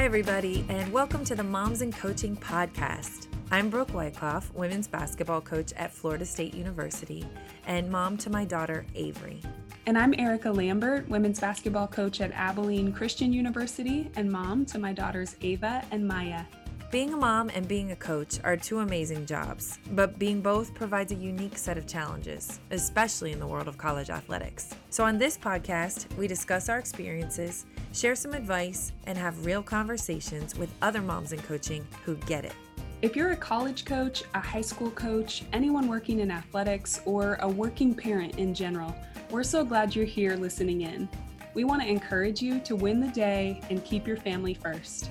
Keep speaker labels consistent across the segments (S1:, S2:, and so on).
S1: Hi, everybody, and welcome to the Moms in Coaching podcast. I'm Brooke Wyckoff, women's basketball coach at Florida State University, and mom to my daughter, Avery.
S2: And I'm Erica Lambert, women's basketball coach at Abilene Christian University, and mom to my daughters, Ava and Maya.
S1: Being a mom and being a coach are two amazing jobs, but being both provides a unique set of challenges, especially in the world of college athletics. So, on this podcast, we discuss our experiences, share some advice, and have real conversations with other moms in coaching who get it.
S2: If you're a college coach, a high school coach, anyone working in athletics, or a working parent in general, we're so glad you're here listening in. We want to encourage you to win the day and keep your family first.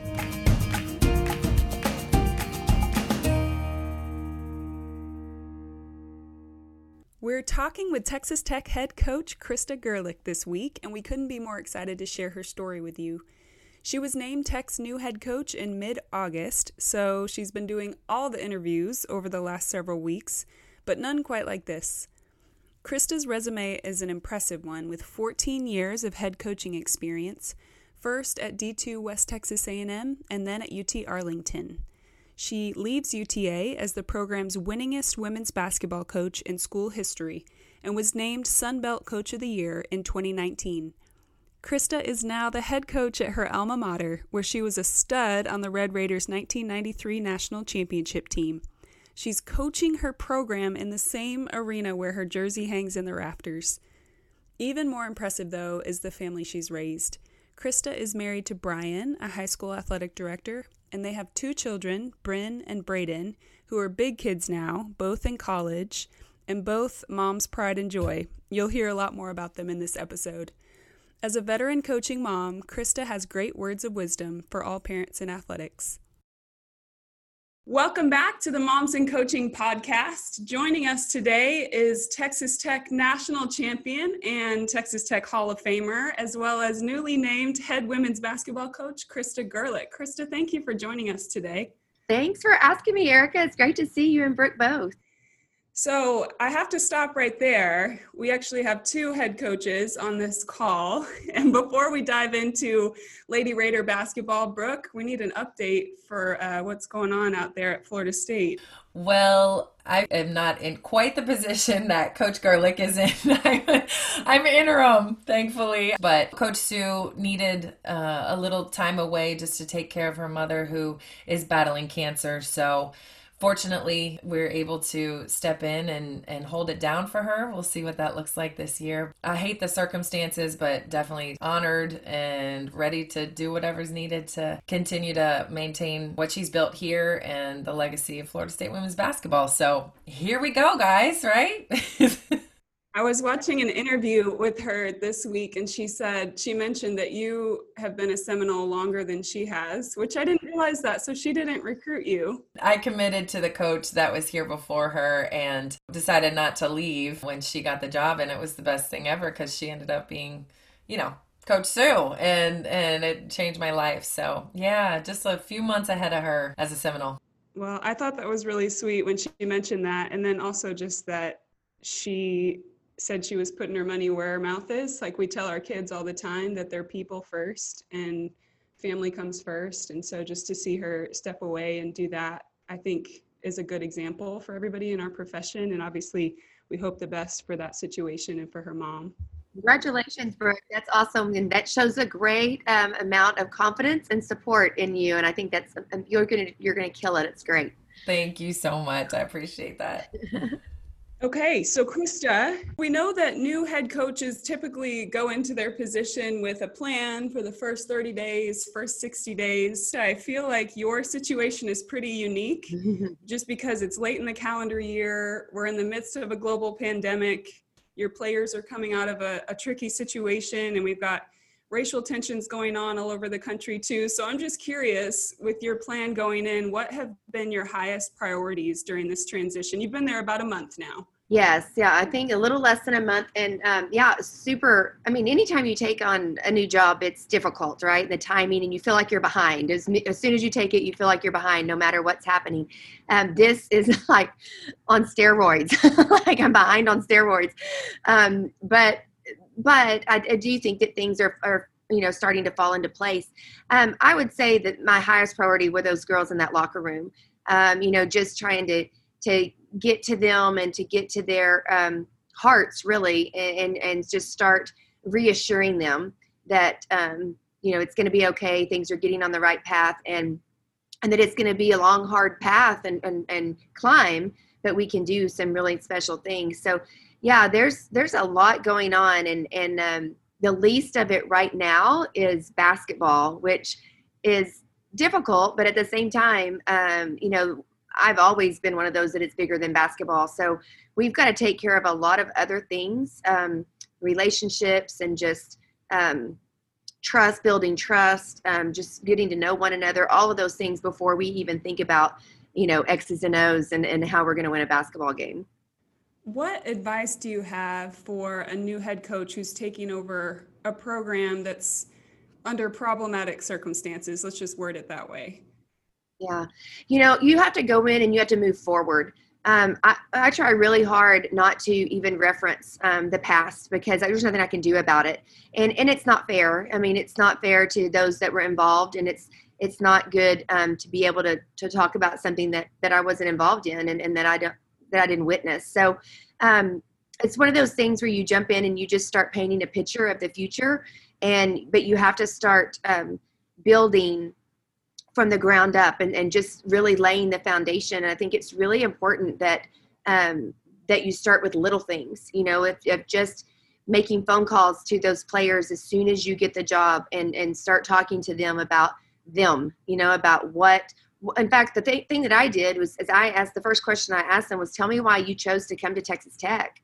S2: We're talking with Texas Tech head coach Krista Gerlich this week, and we couldn't be more excited to share her story with you. She was named Tech's new head coach in mid August, so she's been doing all the interviews over the last several weeks, but none quite like this. Krista's resume is an impressive one with 14 years of head coaching experience, first at D2 West Texas A&M and then at UT Arlington. She leaves UTA as the program's winningest women's basketball coach in school history and was named Sun Belt Coach of the Year in 2019. Krista is now the head coach at her alma mater, where she was a stud on the Red Raiders' 1993 national championship team. She's coaching her program in the same arena where her jersey hangs in the rafters. Even more impressive, though, is the family she's raised. Krista is married to Brian, a high school athletic director, and they have two children, Bryn and Braden, who are big kids now, both in college, and both mom's pride and joy. You'll hear a lot more about them in this episode. As a veteran coaching mom, Krista has great words of wisdom for all parents in athletics. Welcome back to the Moms in Coaching podcast. Joining us today is Texas Tech national champion and Texas Tech Hall of Famer, as well as newly named head women's basketball coach, Krista Gerlich. Krista, thank you for joining us today.
S3: Thanks for asking me, Erica. It's great to see you and Brooke both.
S2: So I have to stop right there. We actually have two head coaches on this call. And before we dive into Lady Raider basketball, Brooke, we need an update for uh, what's going on out there at Florida State.
S1: Well, I am not in quite the position that Coach Gerlich is in. I'm, I'm interim, thankfully. But Coach Sue needed uh, a little time away just to take care of her mother who is battling cancer. So fortunately we're able to step in and and hold it down for her. We'll see what that looks like this year. I hate the circumstances but definitely honored and ready to do whatever's needed to continue to maintain what she's built here and the legacy of florida state women's basketball. So here we go guys right
S2: I was watching an interview with her this week, and she said she mentioned that you have been a Seminole longer than she has, which I didn't realize that. So she didn't recruit you.
S1: I committed to the coach that was here before her and decided not to leave when she got the job, and it was the best thing ever because she ended up being, you know, Coach Sue, and and it changed my life. So yeah, just a few months ahead of her as a Seminole.
S2: Well, I thought that was really sweet when she mentioned that, and then also just that she said she was putting her money where her mouth is. Like we tell our kids all the time that they're people first and family comes first. And so just to see her step away and do that, I think is a good example for everybody in our profession. And obviously, we hope the best for that situation and for her mom.
S3: Congratulations, Brooke. That's awesome, and that shows a great um, amount of confidence and support in you. And I think that's um, you're gonna you're gonna kill it. It's great.
S1: Thank you so much. I appreciate that.
S2: Okay, so Krista, we know that new head coaches typically go into their position with a plan for the first 30 days, first 60 days. I feel like your situation is pretty unique just because it's late in the calendar year. We're in the midst of a global pandemic. Your players are coming out of a, a tricky situation, and we've got racial tensions going on all over the country too. So I'm just curious with your plan going in, what have been your highest priorities during this transition? You've been there about a month now.
S3: Yes, yeah, I think a little less than a month. And um, yeah, super. I mean, anytime you take on a new job, it's difficult, right? The timing, and you feel like you're behind. As, as soon as you take it, you feel like you're behind no matter what's happening. Um, this is like on steroids, like I'm behind on steroids. Um, but but I, I, do think that things are, are you know starting to fall into place um, i would say that my highest priority were those girls in that locker room um, you know just trying to to get to them and to get to their um, hearts really and, and, and just start reassuring them that um, you know it's going to be okay things are getting on the right path and and that it's going to be a long hard path and, and and climb but we can do some really special things. So yeah there's there's a lot going on and and um, the least of it right now is basketball which is difficult but at the same time um, you know i've always been one of those that it's bigger than basketball so we've got to take care of a lot of other things um, relationships and just um, trust building trust um, just getting to know one another all of those things before we even think about you know x's and o's and, and how we're going to win a basketball game.
S2: What advice do you have for a new head coach who's taking over a program that's under problematic circumstances? Let's just word it that way
S3: yeah you know you have to go in and you have to move forward um, I, I, try really hard not to even reference um, the past because there's nothing I can do about it, and and it's not fair. I mean, it's not fair to those that were involved, and it's it's not good um, to be able to to talk about something that that I wasn't involved in and, and that I don't that I didn't witness. So um, it's one of those things where you jump in and you just start painting a picture of the future, and but you have to start um, building from the ground up and, and just really laying the foundation. And I think it's really important that um, that you start with little things. You know, if, if just making phone calls to those players as soon as you get the job and and start talking to them about them. You know, about what. In fact, the th- thing that I did was, as I asked the first question I asked them was, "Tell me why you chose to come to Texas Tech,"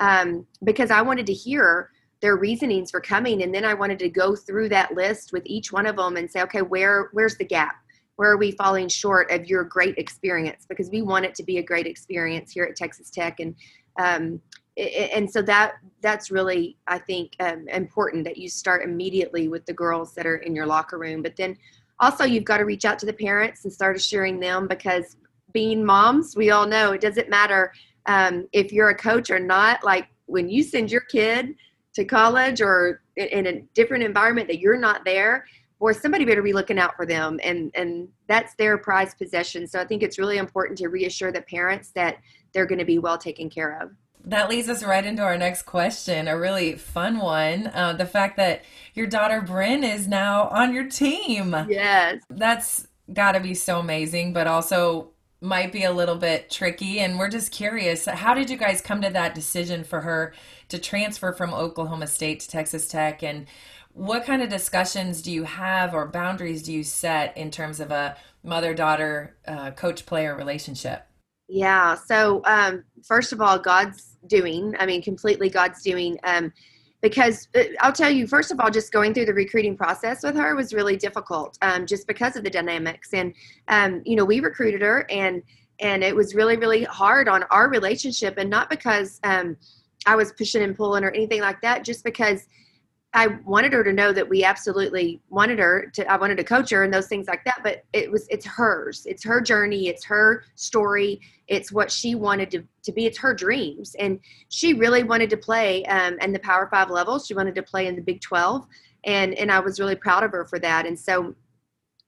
S3: um, because I wanted to hear their reasonings for coming and then i wanted to go through that list with each one of them and say okay where where's the gap? Where are we falling short of your great experience? Because we want it to be a great experience here at texas tech and um, and so that that's really i think um, important that you start immediately with the girls that are in your locker room but then also you've got to reach out to the parents and start assuring them because being moms we all know it doesn't matter um, if you're a coach or not like when you send your kid to college or in a different environment that you're not there boy somebody better be looking out for them and and that's their prized possession so i think it's really important to reassure the parents that they're going to be well taken care of
S1: that leads us right into our next question, a really fun one. Uh, the fact that your daughter Bryn is now on your team.
S3: Yes.
S1: That's got to be so amazing, but also might be a little bit tricky. And we're just curious how did you guys come to that decision for her to transfer from Oklahoma State to Texas Tech? And what kind of discussions do you have or boundaries do you set in terms of a mother daughter uh, coach player relationship?
S3: Yeah. So, um, first of all, God's doing, I mean, completely God's doing. Um, because uh, I'll tell you, first of all, just going through the recruiting process with her was really difficult, um, just because of the dynamics. And um, you know, we recruited her, and and it was really, really hard on our relationship, and not because um, I was pushing and pulling or anything like that, just because I wanted her to know that we absolutely wanted her to I wanted to coach her and those things like that but it was it's hers. It's her journey. It's her story. It's what she wanted to, to be. It's her dreams. And she really wanted to play um, in the power five level she wanted to play in the big 12 and and I was really proud of her for that. And so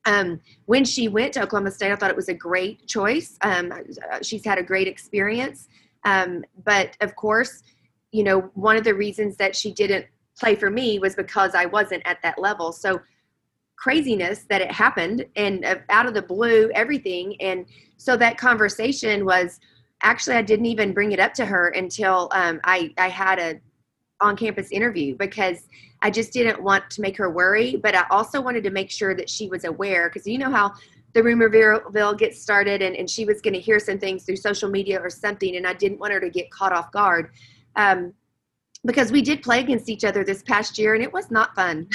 S3: um, when she went to Oklahoma State I thought it was a great choice. Um, she's had a great experience. Um, but of course you know one of the reasons that she didn't play for me was because I wasn't at that level. So craziness that it happened and uh, out of the blue, everything. And so that conversation was actually, I didn't even bring it up to her until um, I, I had a on campus interview because I just didn't want to make her worry, but I also wanted to make sure that she was aware because you know how the rumor rumorville gets started and, and she was going to hear some things through social media or something and I didn't want her to get caught off guard. Um, because we did play against each other this past year and it was not fun.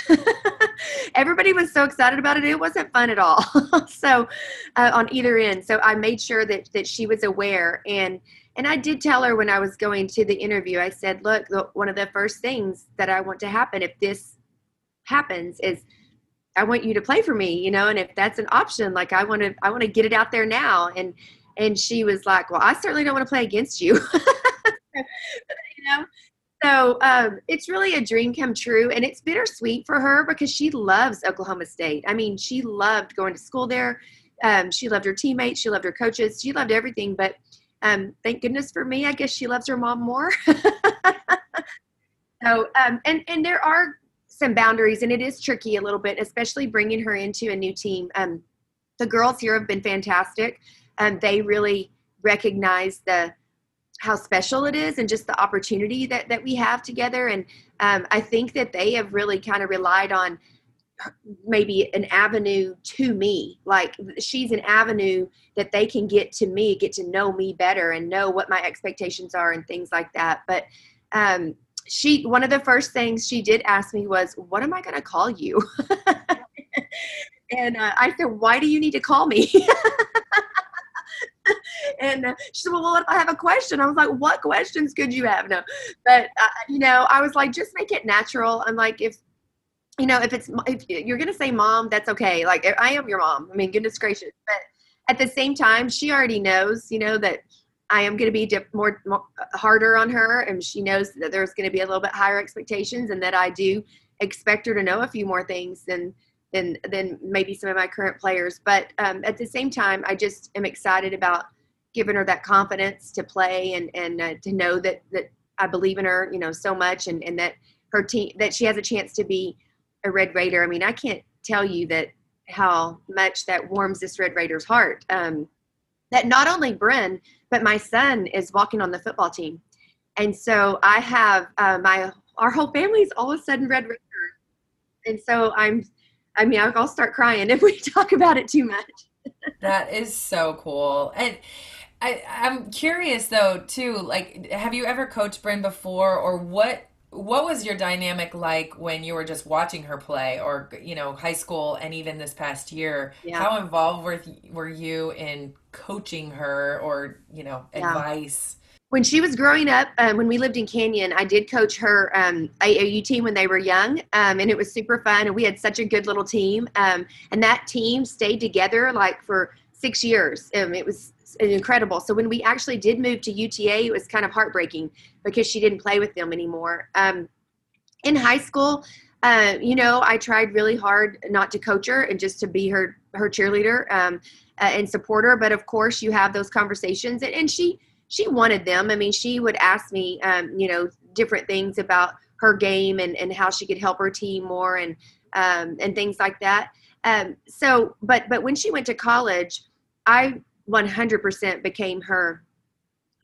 S3: Everybody was so excited about it. It wasn't fun at all. so uh, on either end. So I made sure that, that she was aware. And, and I did tell her when I was going to the interview, I said, look, the, one of the first things that I want to happen if this happens is I want you to play for me, you know, and if that's an option, like I want to, I want to get it out there now. And, and she was like, well, I certainly don't want to play against you. you know, so um, it's really a dream come true, and it's bittersweet for her because she loves Oklahoma State. I mean, she loved going to school there. Um, she loved her teammates. She loved her coaches. She loved everything. But um, thank goodness for me, I guess she loves her mom more. so, um, and and there are some boundaries, and it is tricky a little bit, especially bringing her into a new team. Um, the girls here have been fantastic. Um, they really recognize the how special it is and just the opportunity that that we have together. And um, I think that they have really kind of relied on maybe an avenue to me. Like she's an avenue that they can get to me get to know me better and know what my expectations are and things like that. But um she one of the first things she did ask me was what am i going to call you? And uh, i said why do you need to call me and she said well, well if i have a question i was like what questions could you have no but uh, you know i was like just make it natural i'm like if you know, if it's if you're gonna say mom, that's okay. Like I am your mom. I mean, goodness gracious. But at the same time, she already knows, you know, that I am to be dip, more, more, uh, harder on her, and she knows that there's to be a little bit higher expectations, and that I do expect her to know a few more things than than than maybe some of my current players. But um, at the same time, I just am excited about giving her that confidence to play and and uh, to know that that I believe in her, you know, so much, and and that her team that she has a chance to be a Red Raider. I mean, I can't tell you that how much that warms this Red Raider's heart. Um, that not only Bryn, but my son is walking on the football team, and so I have uh, my our whole family is all of a sudden Red Raider, and so I'm, I mean, I'll start crying if we talk about it too much.
S1: that is so cool, and. I, I'm curious though too. Like, have you ever coached Bryn before, or what what was your dynamic like when you were just watching her play or you know high school and even this past year yeah. how involved were, were you in coaching her or you know advice
S3: when she was growing up um, when we lived in canyon i did coach her um, aau team when they were young um, and it was super fun and we had such a good little team um, and that team stayed together like for six years um, it was incredible. So when we actually did move to UTA, it was kind of heartbreaking because she didn't play with them anymore. Um, in high school, uh, you know, I tried really hard not to coach her and just to be her her cheerleader um, uh, and supporter. But of course, you have those conversations, and, and she she wanted them. I mean, she would ask me, um, you know, different things about her game and and how she could help her team more and um, and things like that. Um, so, but but when she went to college, I 100% became her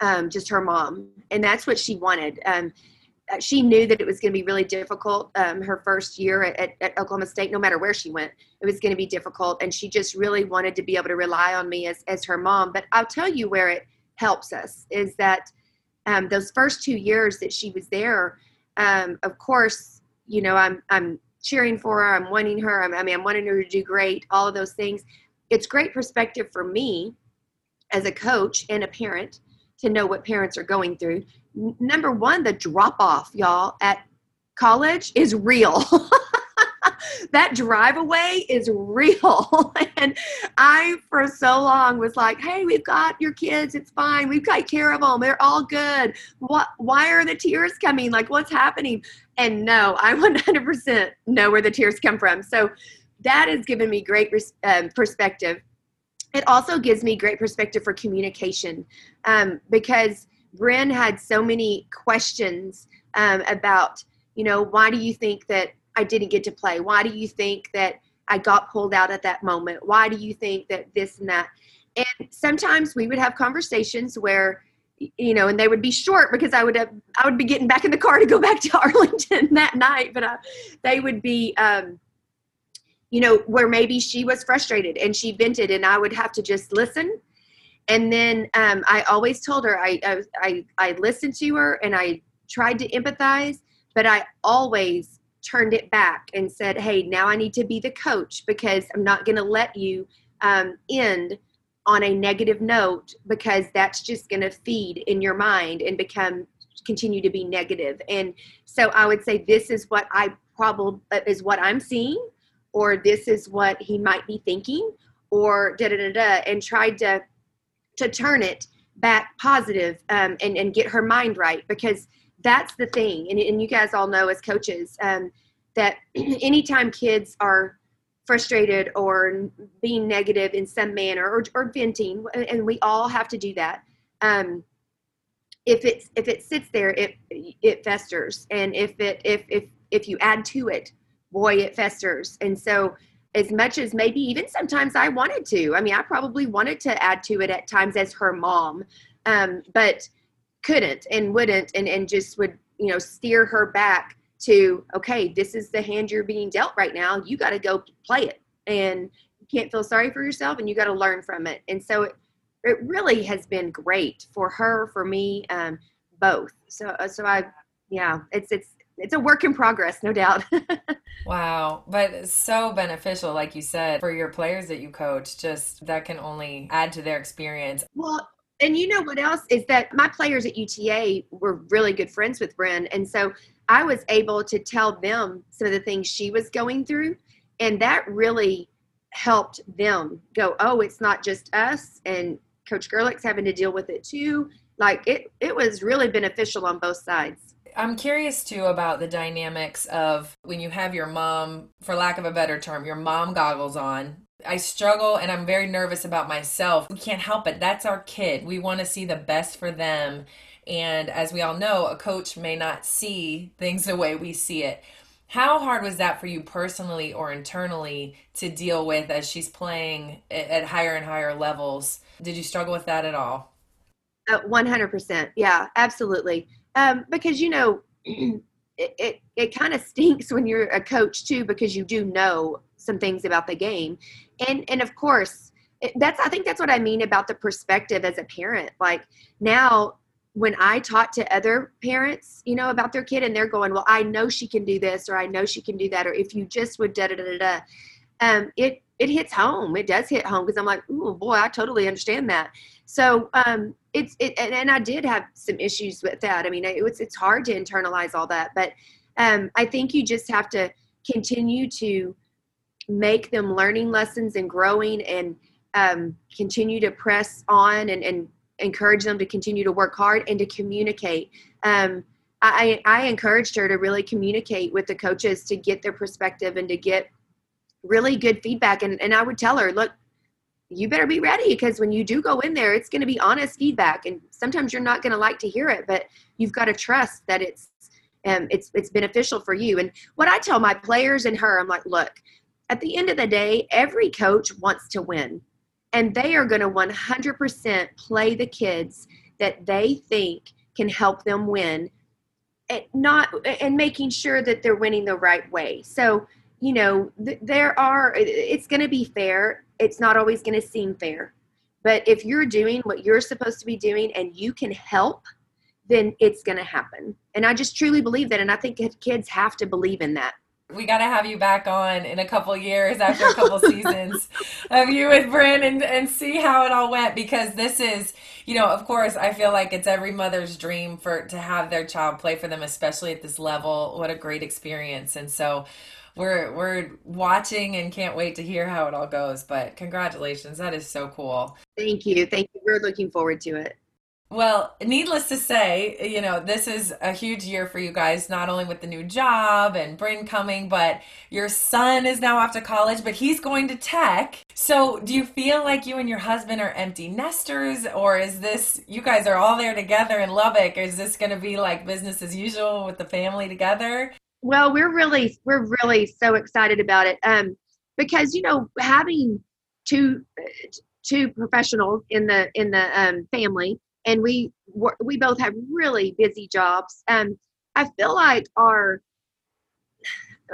S3: um, just her mom. And that's what she wanted. Um, uh, she knew that it was going to be really difficult um, her first year at, at, oklahoma state no matter where she went it was going to be difficult. And she just really wanted to be able to rely on me as, as her mom. But i'll tell you where it helps us is that um, those first two years that she was there um, of course you know i'm i'm cheering for her i'm wanting her I'm, i mean i'm wanting her to do great all of those things. It's great perspective for me as a coach and a parent to know what parents are going through. N- number one, the drop off, y'all, at college is real. that drive away is real. and I, for so long, was like, hey, we've got your kids. It's fine. We've got care of them. They're all good. What, why are the tears coming? Like, what's happening? And no, I 100% know where the tears come from. So that has given me great um, perspective it also gives me great perspective for communication um, because Bryn had so many questions um, about, you know, why do you think that I didn't get to play? Why do you think that I got pulled out at that moment? Why do you think that this and that? And sometimes we would have conversations where, you know, and they would be short because I would have, I would be getting back in the car to go back to Arlington that night, but I, uh, they would be, um, you know, where maybe she was frustrated and she vented, and I would have to just listen. And then um, I always told her I, I I listened to her and I tried to empathize, but I always turned it back and said, "Hey, now I need to be the coach because I'm not going to let you um, end on a negative note because that's just going to feed in your mind and become continue to be negative." And so I would say this is what I probably is what I'm seeing or this is what he might be thinking or da da da da and tried to to turn it back positive, um, and and get her mind right because that's the thing. And, and you guys all know as coaches um, that anytime kids are frustrated or being negative in some manner or, or venting, and we all have to do that. Um, if it's if it sits there, it it festers, and if it if if if you add to it, boy, it festers. And so, as much as maybe even sometimes I wanted to, I mean, I probably wanted to add to it at times as her mom, um, but couldn't and wouldn't, and and just would you know steer her back to okay this is the hand you're being dealt right now. You got to go play it. And you can't feel sorry for yourself and you got to learn from it. And so it, it really has been great for her for me um, both. So uh, so i yeah it's it's it's a work in progress no doubt
S1: wow but it's so beneficial like you said for your players that you coach just that can only add to their experience
S3: well and you know what else is that my players at UTA were really good friends with Bryn, and so I was able to tell them some of the things she was going through, and that really helped them go, oh, it's not just us, and Coach Gerlich's having to deal with it too. Like it, it was really beneficial on both sides.
S1: I'm curious too about the dynamics of when you have your mom, for lack of a better term, your mom goggles on. I struggle and I'm very nervous about myself. We can't help it. That's our kid. We want to see the best for them. And as we all know, a coach may not see things the way we see it. How hard was that for you personally or internally to deal with as she's playing at higher and higher levels? Did you struggle with that at all?
S3: Uh, 100%. Yeah, absolutely. Um, because, you know, it, it, it kind of stinks when you're a coach too, because you do know some things about the game. And, and of course, that's, I think that's what I mean about the perspective as a parent. Like now when I talk to other parents, you know, about their kid and they're going, well, I know she can do this or I know she can do that. Or if you just would da da da da, um, it, it hits home. It does hit home because I'm like, oh boy, I totally understand that. So um, it's it, and, and, I did have some issues with that. I mean, it was it's hard to internalize all that, but um, I think you just have to continue to make them learning lessons and growing and um, continue to press on and, and encourage them to continue to work hard and to communicate. Um, I, I encouraged her to really communicate with the coaches to get their perspective and to get really good feedback. And, and I would tell her, look, you better be ready because when you do go in there, it's going to be honest feedback. And sometimes you're not going to like to hear it, but you've got to trust that it's um, it's it's beneficial for you. And what I tell my players and her, I'm like, look, at the end of the day, every coach wants to win and they are going to 100% play the kids that they think can help them win and not and making sure that they're winning the right way so you know th- there are it's going to be fair. It's not always going to seem fair. But if you're doing what you're supposed to be doing and you can help then it's going to happen. And i just truly believe that and i think kids have to believe in that
S1: we got to have you back on in a couple years after a couple seasons of you with Bryn and, and see how it all went because this is, you know, of course, I feel like it's every mother's dream for to have their child play for them, especially at this level. What a great experience. And so we're we're watching and can't wait to hear how it all goes. But congratulations. That is so cool.
S3: Thank you. Thank you. We're looking forward to it.
S1: Well, needless to say, you know, this is a huge year for you guys, not only with the new job and Bryn coming, but your son is now off to college, but he's going to tech. So, do you feel like you and your husband are empty nesters, or is this, you guys are all there together in Lubbock? Is this going to be like business as usual with the family together?
S3: Well, we're really, we're really so excited about it. Um, because, you know, having two, two professionals in the, in the um, family, and we we both have really busy jobs and i feel like our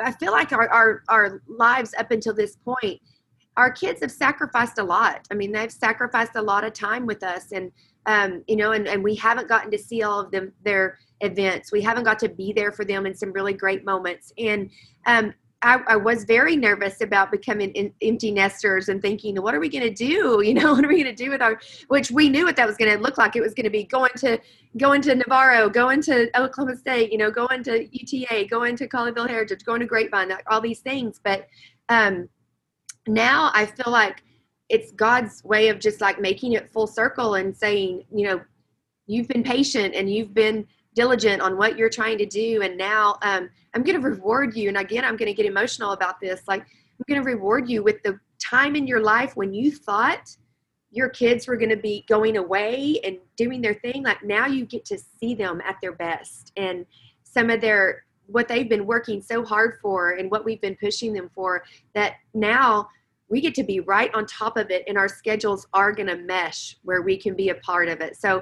S3: i feel like our, our our lives up until this point our kids have sacrificed a lot. I mean they've sacrificed a lot of time with us and um, you know and, and we haven't gotten to see all of them their events. We haven't got to be there for them in some really great moments. And um, I, I, was very nervous about becoming in, empty nesters and thinking, what are we going to do? You know, what are we going to do with our? Which we knew what that was going to look like. It was going to be going to going to Navarro, going to Oklahoma State, you know, going to UTA, going to Colleyville Heritage, going to Grapevine, all these things. But um, now I feel like it's God's way of just like making it full circle and saying, you know, you've been patient and you've been diligent on what you're trying to do and now um, i'm going to reward you and again i'm going to get emotional about this like i'm going to reward you with the time in your life when you thought your kids were going to be going away and doing their thing like now you get to see them at their best and some of their what they've been working so hard for and what we've been pushing them for that now we get to be right on top of it and our schedules are going to mesh where we can be a part of it. So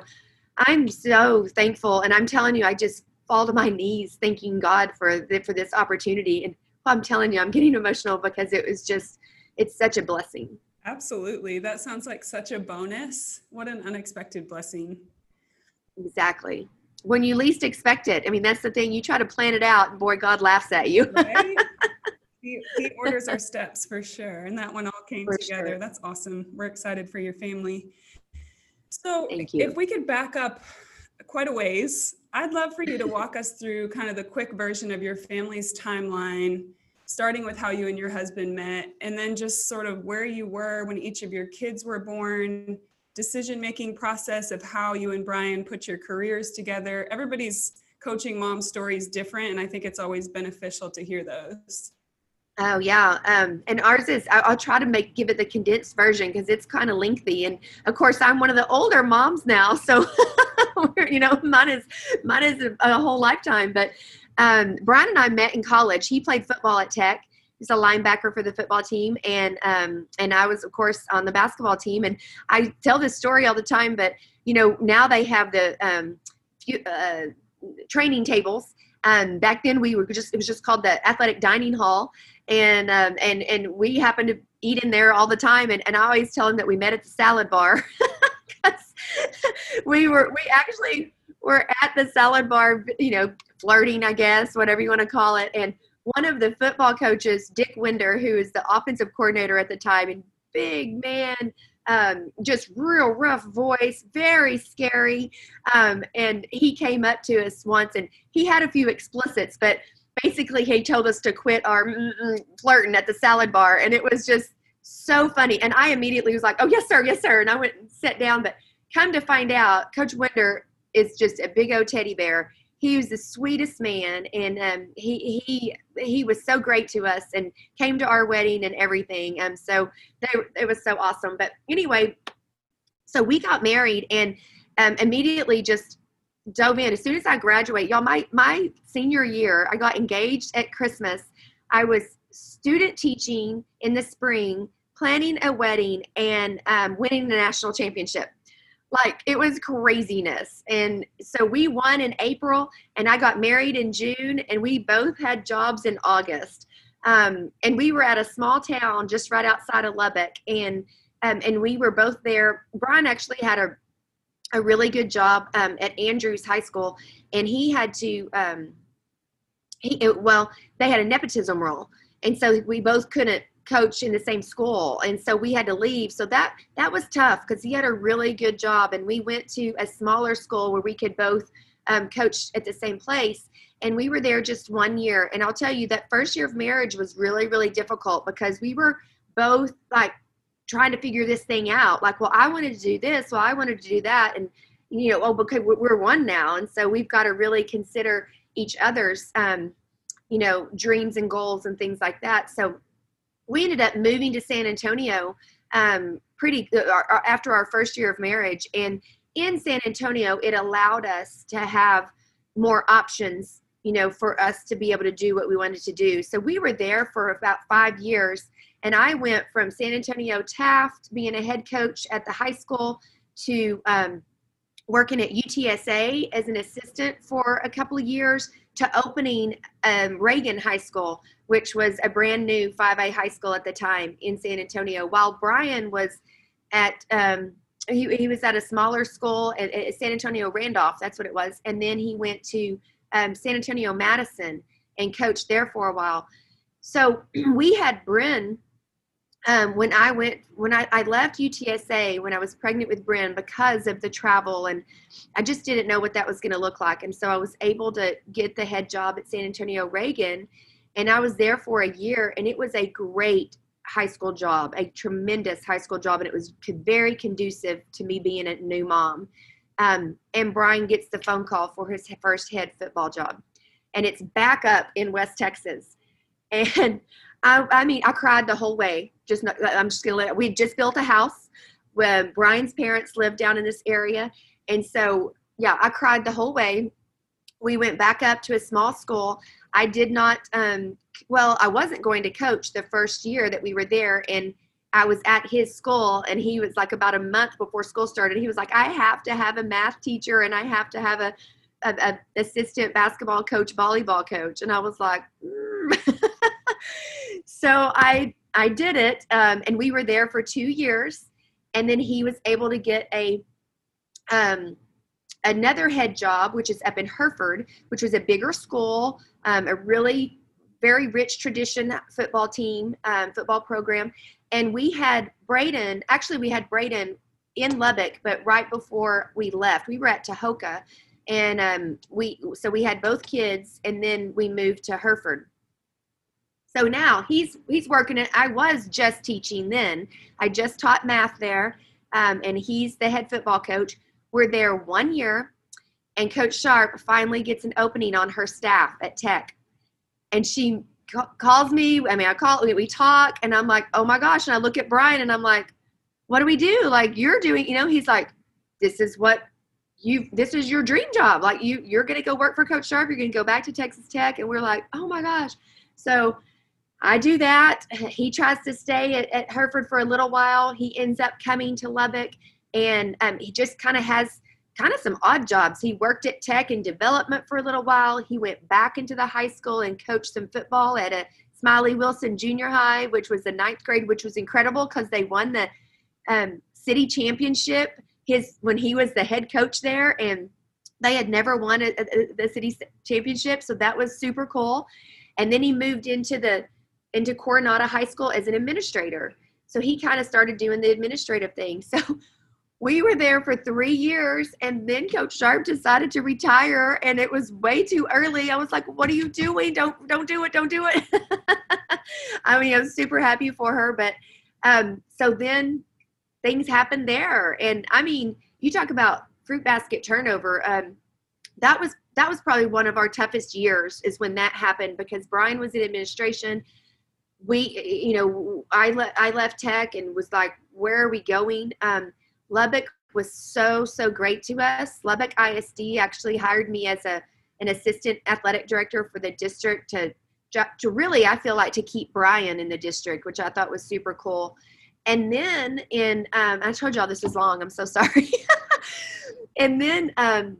S3: i'm so thankful and i'm telling you i just fall to my knees thanking god for the, for this opportunity and i'm telling you i'm getting emotional because it was just it's such a blessing
S2: absolutely that sounds like such a bonus what an unexpected blessing
S3: exactly when you least expect it i mean that's the thing you try to plan it out and boy god laughs at you right?
S2: he, he, orders our steps for sure. And that one all came for together. Sure. That's awesome. We're excited for your family. So if we could back up quite a ways, I'd love for you to walk us through kind of the quick version of your family's timeline, starting with how you and your husband met, and then just sort of where you were when each of your kids were born, decision making process of how you and Brian put your careers together. Everybody's coaching mom story is different, and I think it's always beneficial to hear those.
S3: Oh yeah, um, and ours is. I'll try to make give it the condensed version because it's kind of lengthy, and of course I'm one of the older moms now, so you know mine is mine is a, a whole lifetime. But um, Brian and I met in college. He played football at Tech. He's a linebacker for the football team, and um, and I was of course on the basketball team. And I tell this story all the time, but you know now they have the um, few, uh, training tables. Um, back then we were just it was just called the athletic dining hall and um, and and we happened to eat in there all the time. And, and I always tell him that we met at the salad bar we were we actually were at the salad bar, you know, flirting, I guess, whatever you want to call it. And one of the football coaches, Dick Winder, who is the offensive coordinator at the time, and big man, um, just real rough voice, very scary. Um, and he came up to us once and he had a few explicits, but basically he told us to quit our flirting at the salad bar. And it was just so funny. And i immediately was like oh yes sir yes sir. And i went and sat down. But come to find out coach winder is just a big old teddy bear he was the sweetest man and um, he he he was so great to us and came to our wedding and everything um so they, it was so awesome but anyway so we got married and um, immediately just dove in as soon as I graduate. Y'all, my my senior year, I got engaged at Christmas. I was student teaching in the spring, planning a wedding, and um, winning the national championship. Like it was craziness. And so we won in April, and I got married in June, and we both had jobs in August. Um, and we were at a small town just right outside of Lubbock, and um, and we were both there. Brian actually had a a really good job um, at Andrews High School, and he had to. Um, he it, well, they had a nepotism rule, and so we both couldn't coach in the same school, and so we had to leave. So that that was tough because he had a really good job, and we went to a smaller school where we could both um, coach at the same place. And we were there just one year, and I'll tell you that first year of marriage was really, really difficult because we were both like trying to figure this thing out. Like, well, I wanted to do this, well, I wanted to do that, and you know, oh, because we're one now, and so we've got to really consider each other's, um, you know, dreams and goals and things like that. So we ended up moving to San Antonio um, pretty uh, after our first year of marriage, and in San Antonio, it allowed us to have more options you know, for us to be able to do what we wanted to do. So we were there for about five years and I went from San Antonio Taft, being a head coach at the high school, to um, working at UTSA as an assistant for a couple of years, to opening um, Reagan High School, which was a brand new 5A high school at the time in San Antonio. While Brian was at um, he, he was at a smaller school at, at, San Antonio Randolph, that's what it was, and then he went to um, San Antonio Madison and coached there for a while. So we had Bryn um, when I went, when I, I left UTSA when I was pregnant with Bryn because of the travel, and I just didn't know what that was going to look like. And so I was able to get the head job at San Antonio Reagan, and I was there for a year, and it was a great high school job, a tremendous high school job, and it was very conducive to me being a new mom. Um, and Brian gets the phone call for his first head football job. And it's back up in West Texas. And I, I mean, I cried the whole way. Just not, I'm just gonna let. We just built a house. where Brian's parents lived down in this area, and so yeah, I cried the whole way. We went back up to a small school. I did not. Um, well, I wasn't going to coach the first year that we were there, and I was at his school and he was like about a month before school started. He was like, I have to have a math teacher and I have to have a, a, a assistant basketball coach, volleyball coach. And I was like, mm. so I, I did it. Um, and we were there for two years. And then he was able to get a, um, another head job, which is up in Hereford, which was a bigger school, um, a really very rich tradition football team, um, football program and we had Braden. Actually, we had Braden in Lubbock, but right before we left, we were at Tahoka, and um, we so we had both kids, and then we moved to Hereford. So now he's he's working it. I was just teaching then. I just taught math there, um, and he's the head football coach. We're there one year, and Coach Sharp finally gets an opening on her staff at Tech, and she calls me. I mean, I call, we talk, and I'm like, oh my gosh. And I look at Brian and I'm like, what do we do? Like, you're doing, you know, he's like, this is what you, this is your dream job. Like, you, you're going to go work for Coach Sharp. You're going to go back to Texas Tech. And we're like, oh my gosh. So I do that. He tries to stay at, at Hereford for a little while. He ends up coming to Lubbock, and um, he just kind of has kind of some odd jobs. He worked at tech and development for a little while. He went back into the high school and coached some football at a Smylie Wilson Junior High, which was the ninth grade, which was incredible because they won the um, city championship. His when he was the head coach there, and they had never won a, a, the city championship, so that was super cool. And then he moved into the into Coronado High School as an administrator. So he kind of started doing the administrative thing. So we were there for three years and then coach sharp decided to retire and it was way too early. I was like what are you doing? Don't don't do it don't do it. I mean i was super happy for her but um so then things happened there. And i mean you talk about fruit basket turnover um that was that was probably one of our toughest years is when that happened because brian was in administration we you know i le- i left tech and was like where are we going um Lubbock was so so great to us. Lubbock ISD actually hired me as a an assistant athletic director for the district to to really I feel like to keep Brian in the district, which I thought was super cool. And then in um, I told y'all this is long. I'm so sorry. and then um,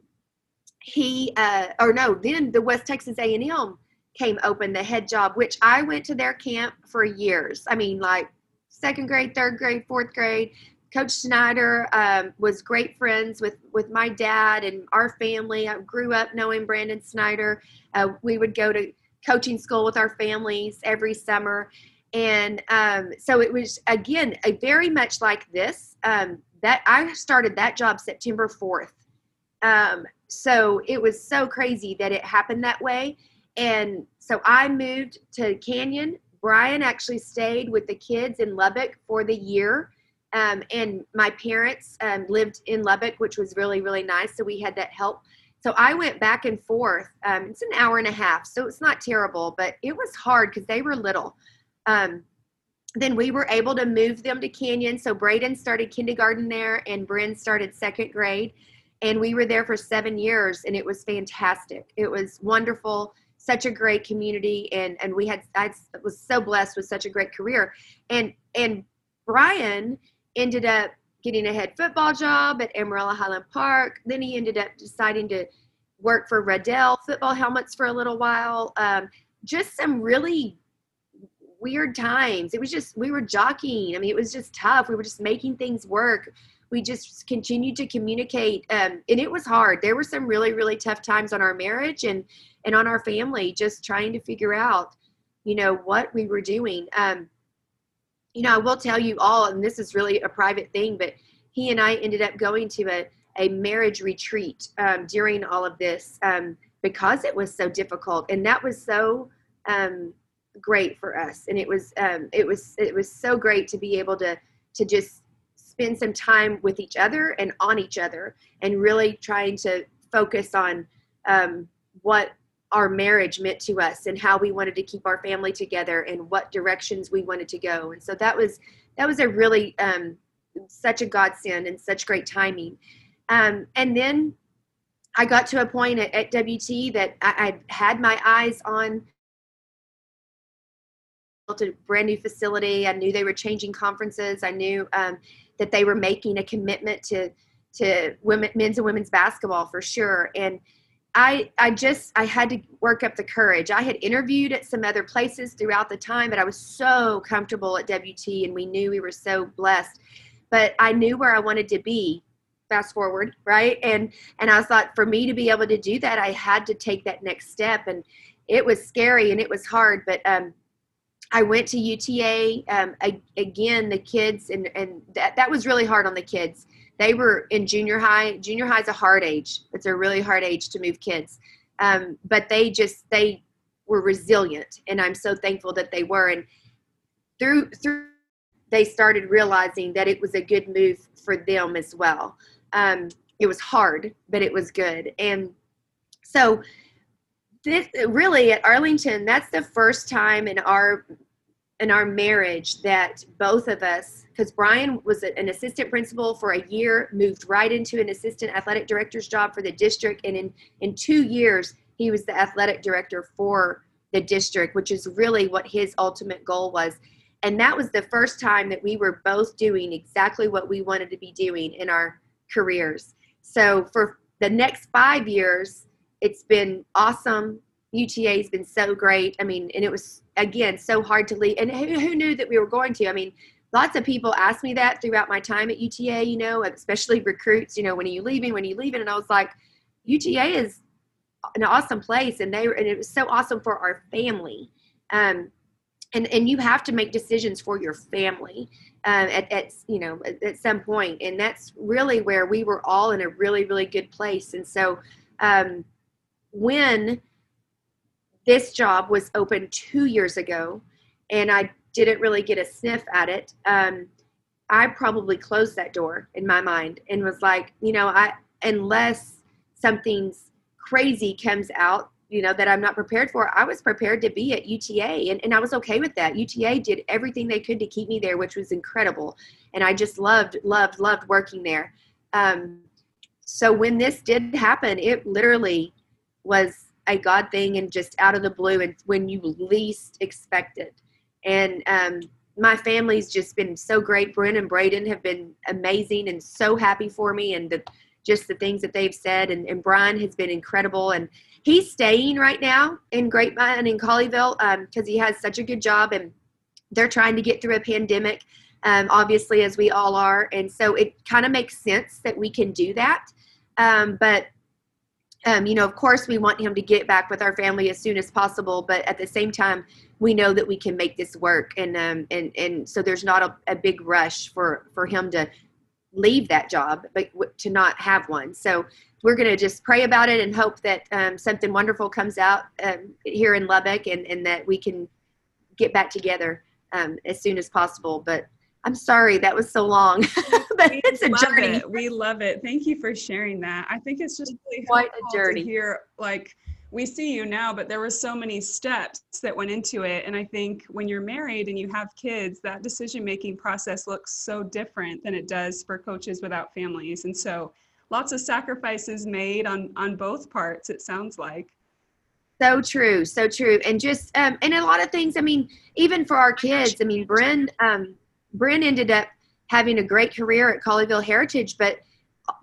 S3: he uh, or no, then the West Texas A&M came open the head job, which I went to their camp for years. I mean, like second grade, third grade, fourth grade. Coach Snyder um, was great friends with with my dad and our family. I grew up knowing Brandon Snyder. Uh, we would go to coaching school with our families every summer, and um, so it was again a very much like this. Um, that I started that job September fourth. Um, so it was so crazy that it happened that way. And so I moved to Canyon. Brian actually stayed with the kids in Lubbock for the year um, and my parents um, lived in Lubbock, which was really, really nice. So we had that help. So I went back and forth. Um, it's an hour and a half, so it's not terrible, but it was hard because they were little. Um, then we were able to move them to Canyon. So Braden started kindergarten there, and Bryn started second grade. And we were there for seven years, and it was fantastic. It was wonderful such a great community and and we had I was so blessed with such a great career and and Brian ended up getting a head football job at Amarillo Highland Park. Then he ended up deciding to work for Riddell football helmets for a little while. Um, just some really weird times. It was just, we were jockeying. I mean, it was just tough. We were just making things work. We just continued to communicate. Um, and it was hard. There were some really, really tough times on our marriage and, and on our family, just trying to figure out, you know, what we were doing. Um, you know, I will tell you all, and this is really a private thing, but he and I ended up going to a, a marriage retreat um, during all of this um, because it was so difficult, and that was so um, great for us. And it was um, it was it was so great to be able to to just spend some time with each other and on each other and really trying to focus on um, what our marriage meant to us and how we wanted to keep our family together and what directions we wanted to go. And so that was that was a really um, such a godsend and such great timing. Um, and then i got to a point at, at wt that I, I had my eyes on built a brand new facility. I knew they were changing conferences. I knew um, that they were making a commitment to to women men's and women's basketball for sure. And I I just I had to work up the courage. I had interviewed at some other places throughout the time, but I was so comfortable at WT and we knew we were so blessed. But I knew where I wanted to be. Fast forward, right? And and I thought for me to be able to do that, I had to take that next step. And it was scary and it was hard, but um I went to UTA um, again. The kids and and that that was really hard on the kids they were in junior high. Junior high is a hard age. It's a really hard age to move kids. Um, but they just they were resilient, and I'm so thankful that they were. And through through they started realizing that it was a good move for them as well. Um, it was hard, but it was good. And so this really at Arlington, that's the first time in our in our marriage that both of us, because Brian was an assistant principal for a year, moved right into an assistant athletic director's job for the district, and in in two years he was the athletic director for the district, which is really what his ultimate goal was. And that was the first time that we were both doing exactly what we wanted to be doing in our careers. So for the next five years, it's been awesome. UTA has been so great. I mean, and it was again so hard to leave. And who, who knew that we were going to? I mean lots of people asked me that throughout my time at uta you know especially recruits you know when are you leaving when are you leaving? And i was like uta is an awesome place and they and it was so awesome for our family. Um, and and you have to make decisions for your family um, at, at you know at, at, some point. And that's really where we were all in a really really good place. And so um, when this job was open two years ago, and I didn't really get a sniff at it. Um, I probably closed that door in my mind and was like, you know, I unless something's crazy comes out, you know, that I'm not prepared for, I was prepared to be at UTA and, and I was okay with that. UTA did everything they could to keep me there, which was incredible. And I just loved, loved, loved working there. Um, so when this did happen, it literally was a God thing and just out of the blue and when you least expect it. And um, my family's just been so great. Bryn and Braden have been amazing and so happy for me and the, just the things that they've said. And, and Brian has been incredible. And he's staying right now in Grapevine in Colleyville because um, he has such a good job and they're trying to get through a pandemic, um, obviously, as we all are. And so it kind of makes sense that we can do that. Um, but um, you know, of course, we want him to get back with our family as soon as possible, but at the same time, we know that we can make this work, and um, and and so there's not a, a big rush for for him to leave that job, but to not have one. So we're going to just pray about it and hope that um, something wonderful comes out um, here in Lubbock, and and that we can get back together um, as soon as possible. But I'm sorry that was so long, but we it's a journey.
S2: It. We love it. Thank you for sharing that. I think it's just really
S3: quite a journey.
S2: To hear like we see you now, but there were so many steps that went into it. And I think when you're married and you have kids, that decision making process looks so different than it does for coaches without families. And so lots of sacrifices made on on both parts. It sounds like.
S3: So true, so true, and just um, and a lot of things. I mean, even for our kids. I mean, Bryn. Um, Bryn ended up having a great career at Colleyville Heritage, but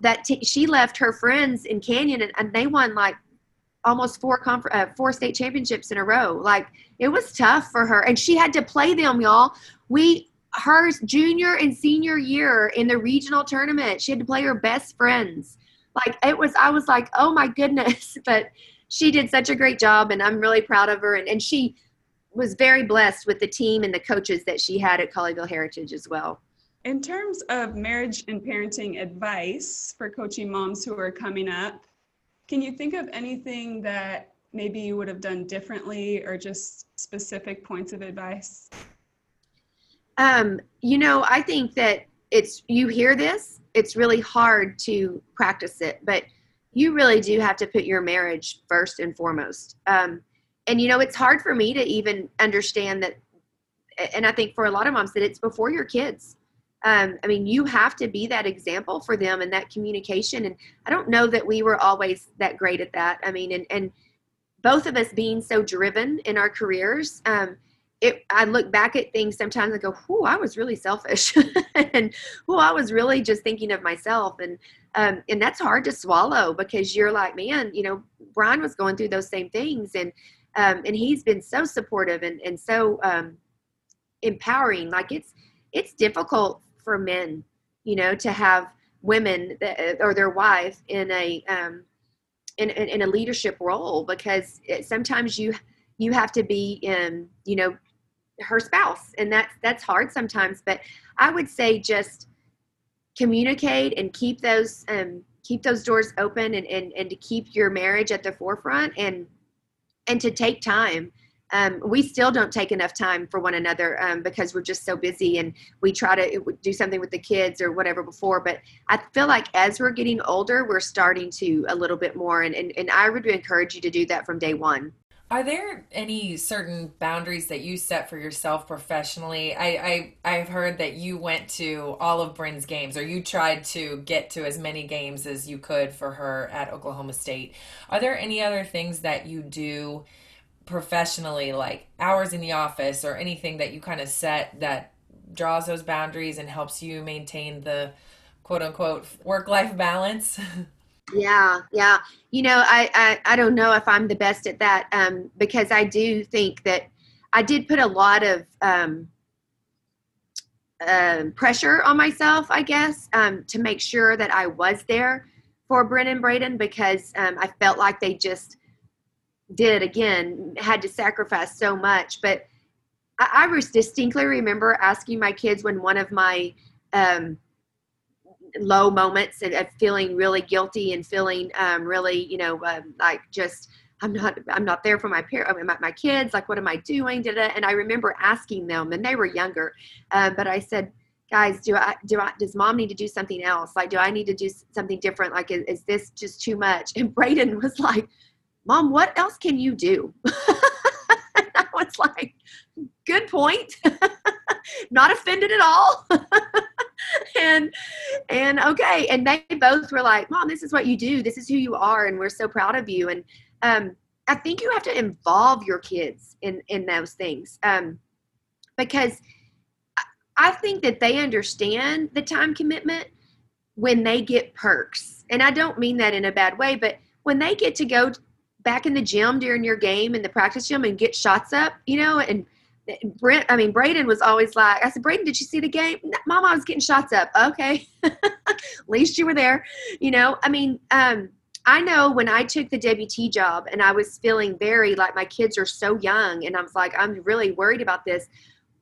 S3: that t- she left her friends in Canyon and, and they won like almost four confer- uh, four state championships in a row. Like it was tough for her, and she had to play them, y'all. We her junior and senior year in the regional tournament, she had to play her best friends. Like it was, I was like, oh my goodness, but she did such a great job, and I'm really proud of her. And and she was very blessed with the team and the coaches that she had at Colleyville Heritage as well.
S2: In terms of marriage and parenting advice for coaching moms who are coming up, can you think of anything that maybe you would have done differently or just specific points of advice?
S3: Um, you know, I think that it's you hear this it's really hard to practice it but you really do have to put your marriage first and foremost um, and you know it's hard for me to even understand that and i think for a lot of moms that it's before your kids. Um, i mean you have to be that example for them and that communication. And i don't know that we were always that great at that. I mean and and both of us being so driven in our careers um, it, I look back at things sometimes and go, "Whoa, I was really selfish," and "Whoo, I was really just thinking of myself." And um, and that's hard to swallow because you're like, man, you know, Brian was going through those same things, and um, and he's been so supportive and and so um, empowering. Like it's it's difficult for men, you know, to have women that, or their wife in a um, in, in, in a leadership role because it, sometimes you you have to be in you know her spouse and that's that's hard sometimes but i would say just communicate and keep those um, keep those doors open and, and and to keep your marriage at the forefront and and to take time. Um, we still don't take enough time for one another um, because we're just so busy and we try to do something with the kids or whatever before. But i feel like as we're getting older we're starting to a little bit more. And, and, and i would encourage you to do that from day one
S1: are there any certain boundaries that you set for yourself professionally? I, I I've heard that you went to all of Bryn's games, or you tried to get to as many games as you could for her at Oklahoma State. Are there any other things that you do professionally, like hours in the office, or anything that you kind of set that draws those boundaries and helps you maintain the quote unquote work life balance?
S3: Yeah, yeah. You know, I, I, I don't know if I'm the best at that um, because I do think that I did put a lot of um, uh, pressure on myself, I guess, um, to make sure that I was there for Bryn and Braden because um, I felt like they just did again had to sacrifice so much. But I, I distinctly remember asking my kids when one of my um, low moments of, of feeling really guilty and feeling um, really, you know, um, like just I'm not I'm not there for my parents, my, my kids. Like, what am I doing? And I remember asking them, and they were younger, uh, but I said, guys, do I do I does mom need to do something else? Like, do I need to do something different? Like, is, is this just too much? And Braden was like, Mom, what else can you do? and I was like, good point. not offended at all. and and okay and they both were like mom this is what you do this is who you are and we're so proud of you and um, i think you have to involve your kids in in those things um, because i think that they understand the time commitment when they get perks and i don't mean that in a bad way but when they get to go back in the gym during your game in the practice gym and get shots up you know and Brent, I mean, Braden was always like, I said, Braden, did you see the game? Mom, I was getting shots up. Okay. At least you were there. You know, I mean, um, I know when I took the WT job and I was feeling very like my kids are so young and I was like, I'm really worried about this.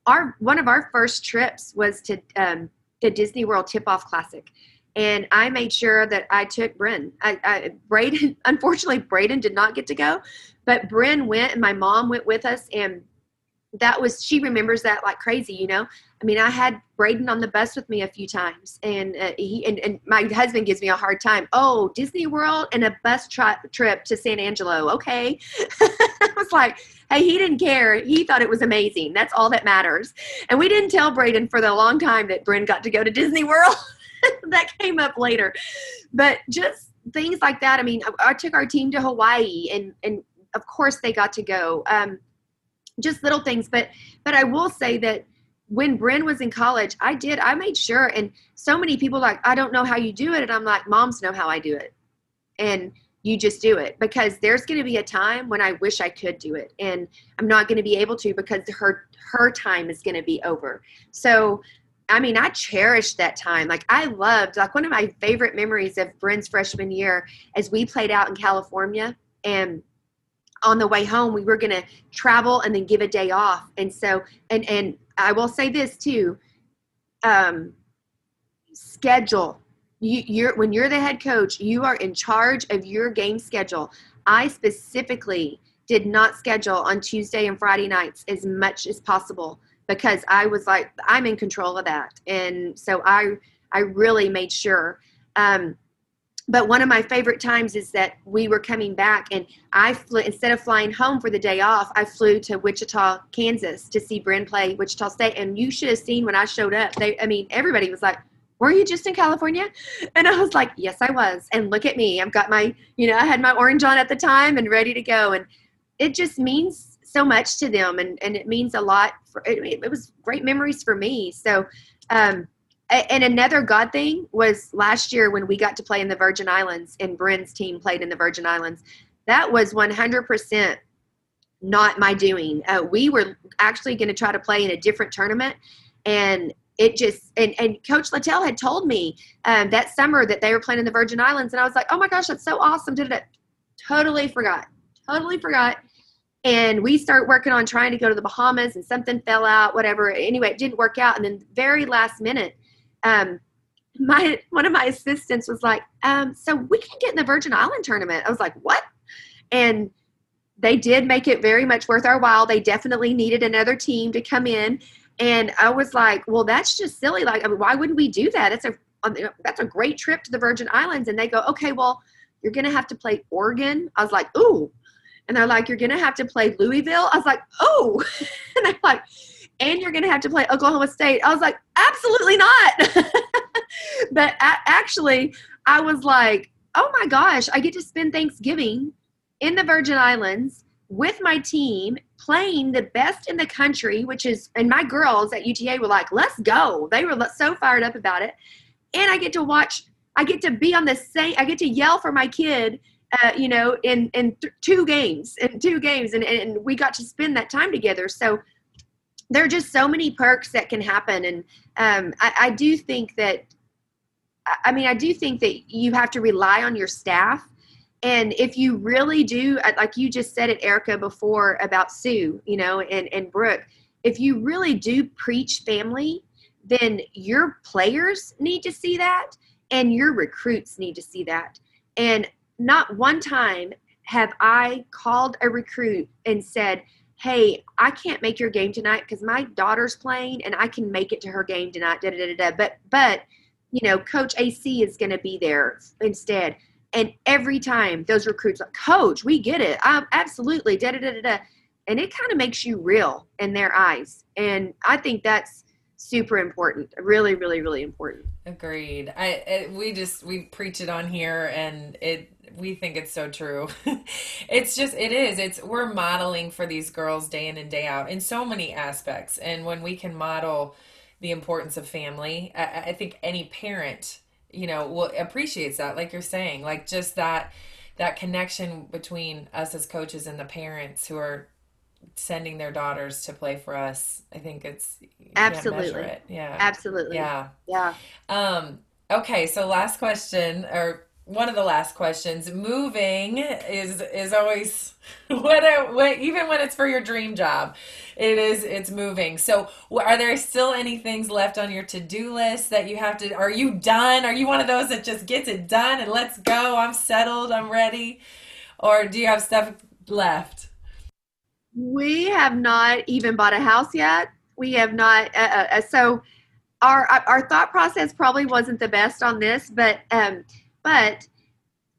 S3: Our, one of our first trips was to, um, the Disney World Tip Off Classic. And I made sure that I took Bryn. I, I, Braden, unfortunately, Braden did not get to go, but Bryn went and my mom went with us. And that was she remembers that like crazy you know? I mean i had braden on the bus with me a few times and uh, he and, and, my husband gives me a hard time. Oh disney world and a bus tri- trip to san angelo okay. I was like hey he didn't care. He thought it was amazing. That's all that matters. And we didn't tell braden for the long time that bryn got to go to disney world. That came up later. But just things like that i mean I, I took our team to hawaii and and of course they got to go. Um, just little things. But but I will say that when Bryn was in college, I did. I made sure, and so many people like, I don't know how you do it, and I'm like, moms know how I do it, and you just do it because there's going to be a time when I wish I could do it, and I'm not going to be able to because her her time is going to be over. So. I mean, I cherished that time. Like, I loved, like, one of my favorite memories of Bryn's freshman year as we played out in California and on the way home we were going to travel and then give a day off and so and and i will say this too um schedule you, you're when you're the head coach you are in charge of your game schedule i specifically did not schedule on tuesday and friday nights as much as possible because I was like, I'm in control of that. And so I, I really made sure. Um, but one of my favorite times is that we were coming back and I flew, instead of flying home for the day off, I flew to Wichita, Kansas to see Bryn play Wichita State. And you should have seen when I showed up. They, I mean, everybody was like, were you just in California? And I was like, yes, I was. And look at me. I've got my, you know, I had my orange on at the time and ready to go. And it just means so much to them. And, and it means a lot for, it, it was great memories for me. So, um, and another God thing was last year when we got to play in the Virgin Islands and Bryn's team played in the Virgin Islands. That was 100% not my doing. Uh, we were actually going to try to play in a different tournament. And it just, and, and Coach Littell had told me um, that summer that they were playing in the Virgin Islands. And I was like, oh my gosh, that's so awesome. Totally forgot. Totally forgot and we start working on trying to go to the bahamas and something fell out whatever anyway it didn't work out and then very last minute um, my one of my assistants was like, um, "So we can get in the Virgin Island tournament." I was like, "What?" And they did make it very much worth our while. They definitely needed another team to come in, and I was like, "Well, that's just silly. Like, I mean, why wouldn't we do that? It's a um, that's a great trip to the Virgin Islands." And they go, "Okay, well, you're gonna have to play Oregon." I was like, "Ooh," and they're like, "You're gonna have to play Louisville." I was like, "Oh," and they're like and you're going to have to play Oklahoma State. I was like, absolutely not. but actually, I was like, oh my gosh, I get to spend Thanksgiving in the Virgin Islands with my team playing the best in the country, which is, and my girls at UTA were like, let's go. They were so fired up about it. And I get to watch, I get to be on the same, I get to yell for my kid. Uh, you know, in in th- two games, in two games, and, and we got to spend that time together. So there are just so many perks that can happen. And um, I, I, do think that i mean i do think that you have to rely on your staff. And if you really do uh, like you just said it erica before about sue you know and, and brooke if you really do preach family then your players need to see that and your recruits need to see that. And not one time have i called a recruit and said hey, I can't make your game tonight because my daughter's playing and I can make it to her game tonight. Da, da, da, da. But, but, you know, Coach AC is going to be there instead. And every time those recruits like, Coach, we get it. Um, absolutely. Da, da, da, da, da. And it kind of makes you real in their eyes. And I think that's super important. Really, really, really important.
S1: Agreed. I it, we just we preach it on here, and it we think it's so true. it's just it is. It's we're modeling for these girls day in and day out in so many aspects, and when we can model the importance of family, I, I think any parent you know will appreciates that. Like you're saying, like just that that connection between us as coaches and the parents who are sending their daughters to play for us. I think it's
S3: absolutely
S1: it. Yeah.
S3: Absolutely.
S1: Yeah.
S3: Yeah.
S1: Um okay, so last question or one of the last questions. Moving is is always what, a, what even when it's for your dream job, it is it's moving. So, are there still any things left on your to do list that you have to? Are you done? Are you one of those that just gets it done and let's go? I'm settled. I'm ready. Or do you have stuff left?
S3: We have not even bought a house yet. We have not. Uh, uh, uh so our our thought process probably wasn't the best on this, but um, but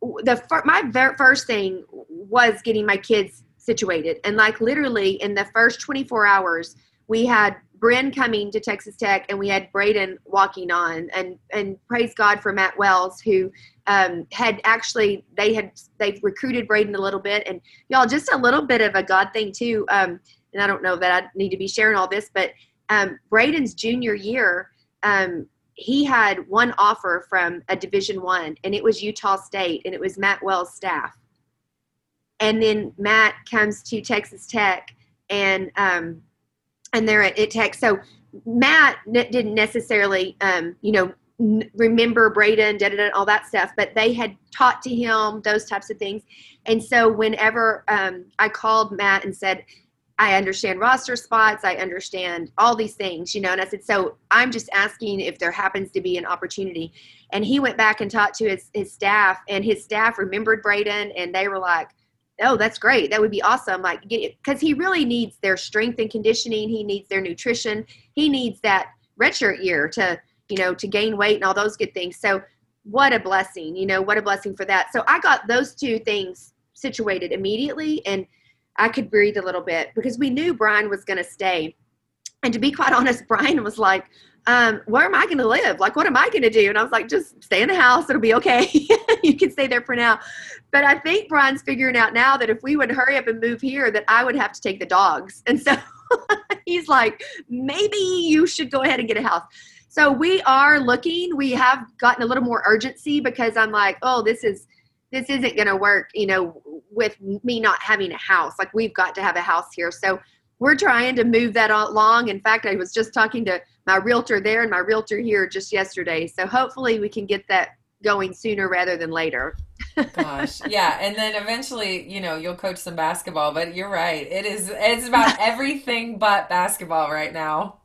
S3: the my very first thing was getting my kids situated, and like literally in the first 24 hours, we had Bryn coming to Texas Tech, and we had Braden walking on, and and praise God for Matt Wells who um, had actually they had they've recruited Braden a little bit, and y'all just a little bit of a God thing too. Um, and I don't know that I need to be sharing all this, but um, Braden's junior year, um, he had one offer from a Division One, and it was Utah State, and it was Matt Wells' staff. And then Matt comes to Texas Tech, and um, and they're at, at Tech. So Matt didn't necessarily, um, you know, remember Braden, da, da, da, all that stuff, but they had taught to him those types of things. And so whenever um, I called Matt and said, I understand roster spots, I understand all these things, you know, and I said, so I'm just asking if there happens to be an opportunity. And he went back and talked to his, his staff, and his staff remembered Braden, and they were like, oh, that's great. That would be awesome. Like, because he really needs their strength and conditioning. He needs their nutrition. He needs that redshirt year to, you know, to gain weight and all those good things. So, what a blessing, you know, what a blessing for that. So, I got those two things situated immediately and I could breathe a little bit because we knew Brian was going to stay. And to be quite honest, Brian was like, um, where am I going to live? Like, what am I going to do? And I was like, just stay in the house. It'll be okay. you can stay there for now. But I think Brian's figuring out now that if we would hurry up and move here, that I would have to take the dogs. And so he's like, maybe you should go ahead and get a house. So we are looking. We have gotten a little more urgency because I'm like, oh, this is this isn't going to work, you know, with me not having a house. Like we've got to have a house here. So we're trying to move that along. In fact, I was just talking to my realtor there and my realtor here just yesterday. So hopefully we can get that going sooner rather than later.
S1: Gosh, yeah, and then eventually, you know, you'll coach some basketball. But you're right; it is it's about everything but basketball right now.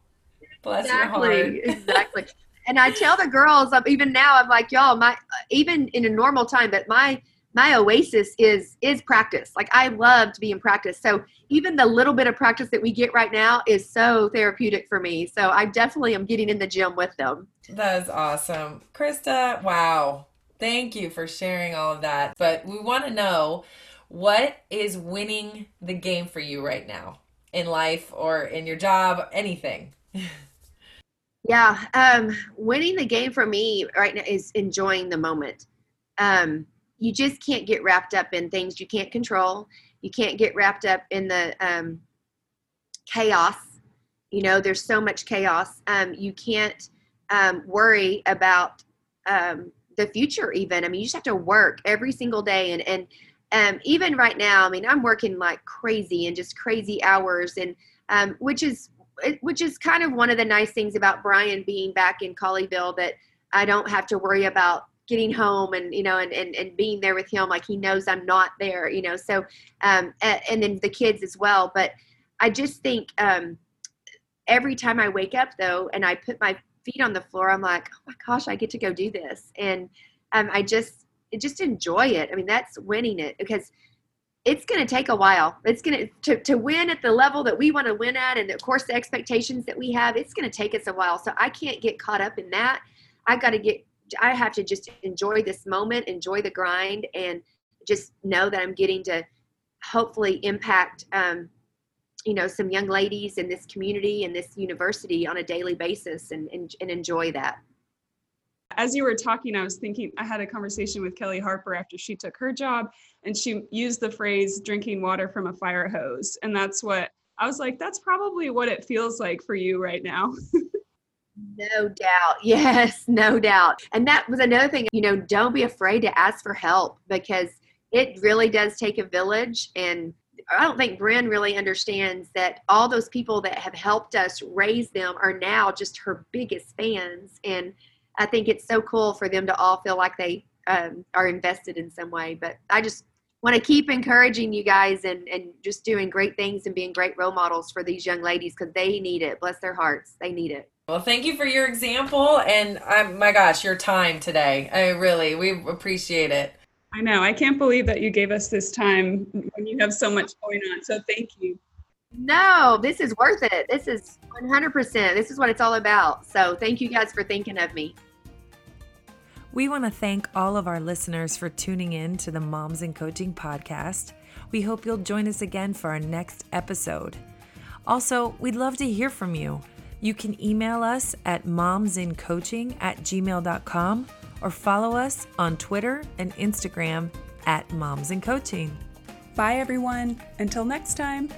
S3: Bless exactly, exactly. And I tell the girls, even now, I'm like, y'all, my uh, even in a normal time, but my my oasis is is practice. Like i love to be in practice. So even the little bit of practice that we get right now is so therapeutic for me. So i definitely am getting in the gym with them.
S1: That is awesome. Krista wow. Thank you for sharing all of that. But we want to know what is winning the game for you right now? In life or in your job anything
S3: yeah um winning the game for me right now is enjoying the moment um you just can't get wrapped up in things you can't control. You can't get wrapped up in the um, chaos. You know, there's so much chaos. Um, you can't um, worry about um, the future, even. I mean, you just have to work every single day. And, and um, even right now, I mean, I'm working like crazy and just crazy hours, and um, which is which is kind of one of the nice things about Brian being back in Colleyville that I don't have to worry about getting home and you know and, and and being there with him. Like he knows i'm not there you know so um and then the kids as well. But i just think um every time i wake up though and i put my feet on the floor i'm like oh my gosh i get to go do this. And um i just just enjoy it. I mean that's winning it because it's going to take a while. It's going to to win at the level that we want to win at and of course the expectations that we have it's going to take us a while. So i can't get caught up in that. I've got to get I have to just enjoy this moment, enjoy the grind, and just know that I'm getting to hopefully impact, um, you know, some young ladies in this community and this university on a daily basis, and, and and enjoy that.
S2: As you were talking, I was thinking I had a conversation with Kellie Harper after she took her job, and she used the phrase "drinking water from a fire hose," and that's what I was like. That's probably what it feels like for you right now.
S3: No doubt. Yes, no doubt. And that was another thing, you know, don't be afraid to ask for help because it really does take a village. And I don't think Bryn really understands that all those people that have helped us raise them are now just her biggest fans. And I think it's so cool for them to all feel like they um, are invested in some way. But I just want to keep encouraging you guys and, and just doing great things and being great role models for these young ladies because they need it. Bless their hearts. They need it.
S1: Well, thank you for your example and um, my gosh, your time today. I really, we appreciate it.
S2: I know. I can't believe that you gave us this time when you have so much going on. So thank you.
S3: No, this is worth it. This is 100%. This is what it's all about. So thank you guys for thinking of me.
S1: We want to thank all of our listeners for tuning in to the Moms in Coaching podcast. We hope you'll join us again for our next episode. Also, we'd love to hear from you. You can email us at momsincoaching at gmail.com or follow us on Twitter and Instagram at Moms in Coaching.
S2: Bye, everyone. Until next time.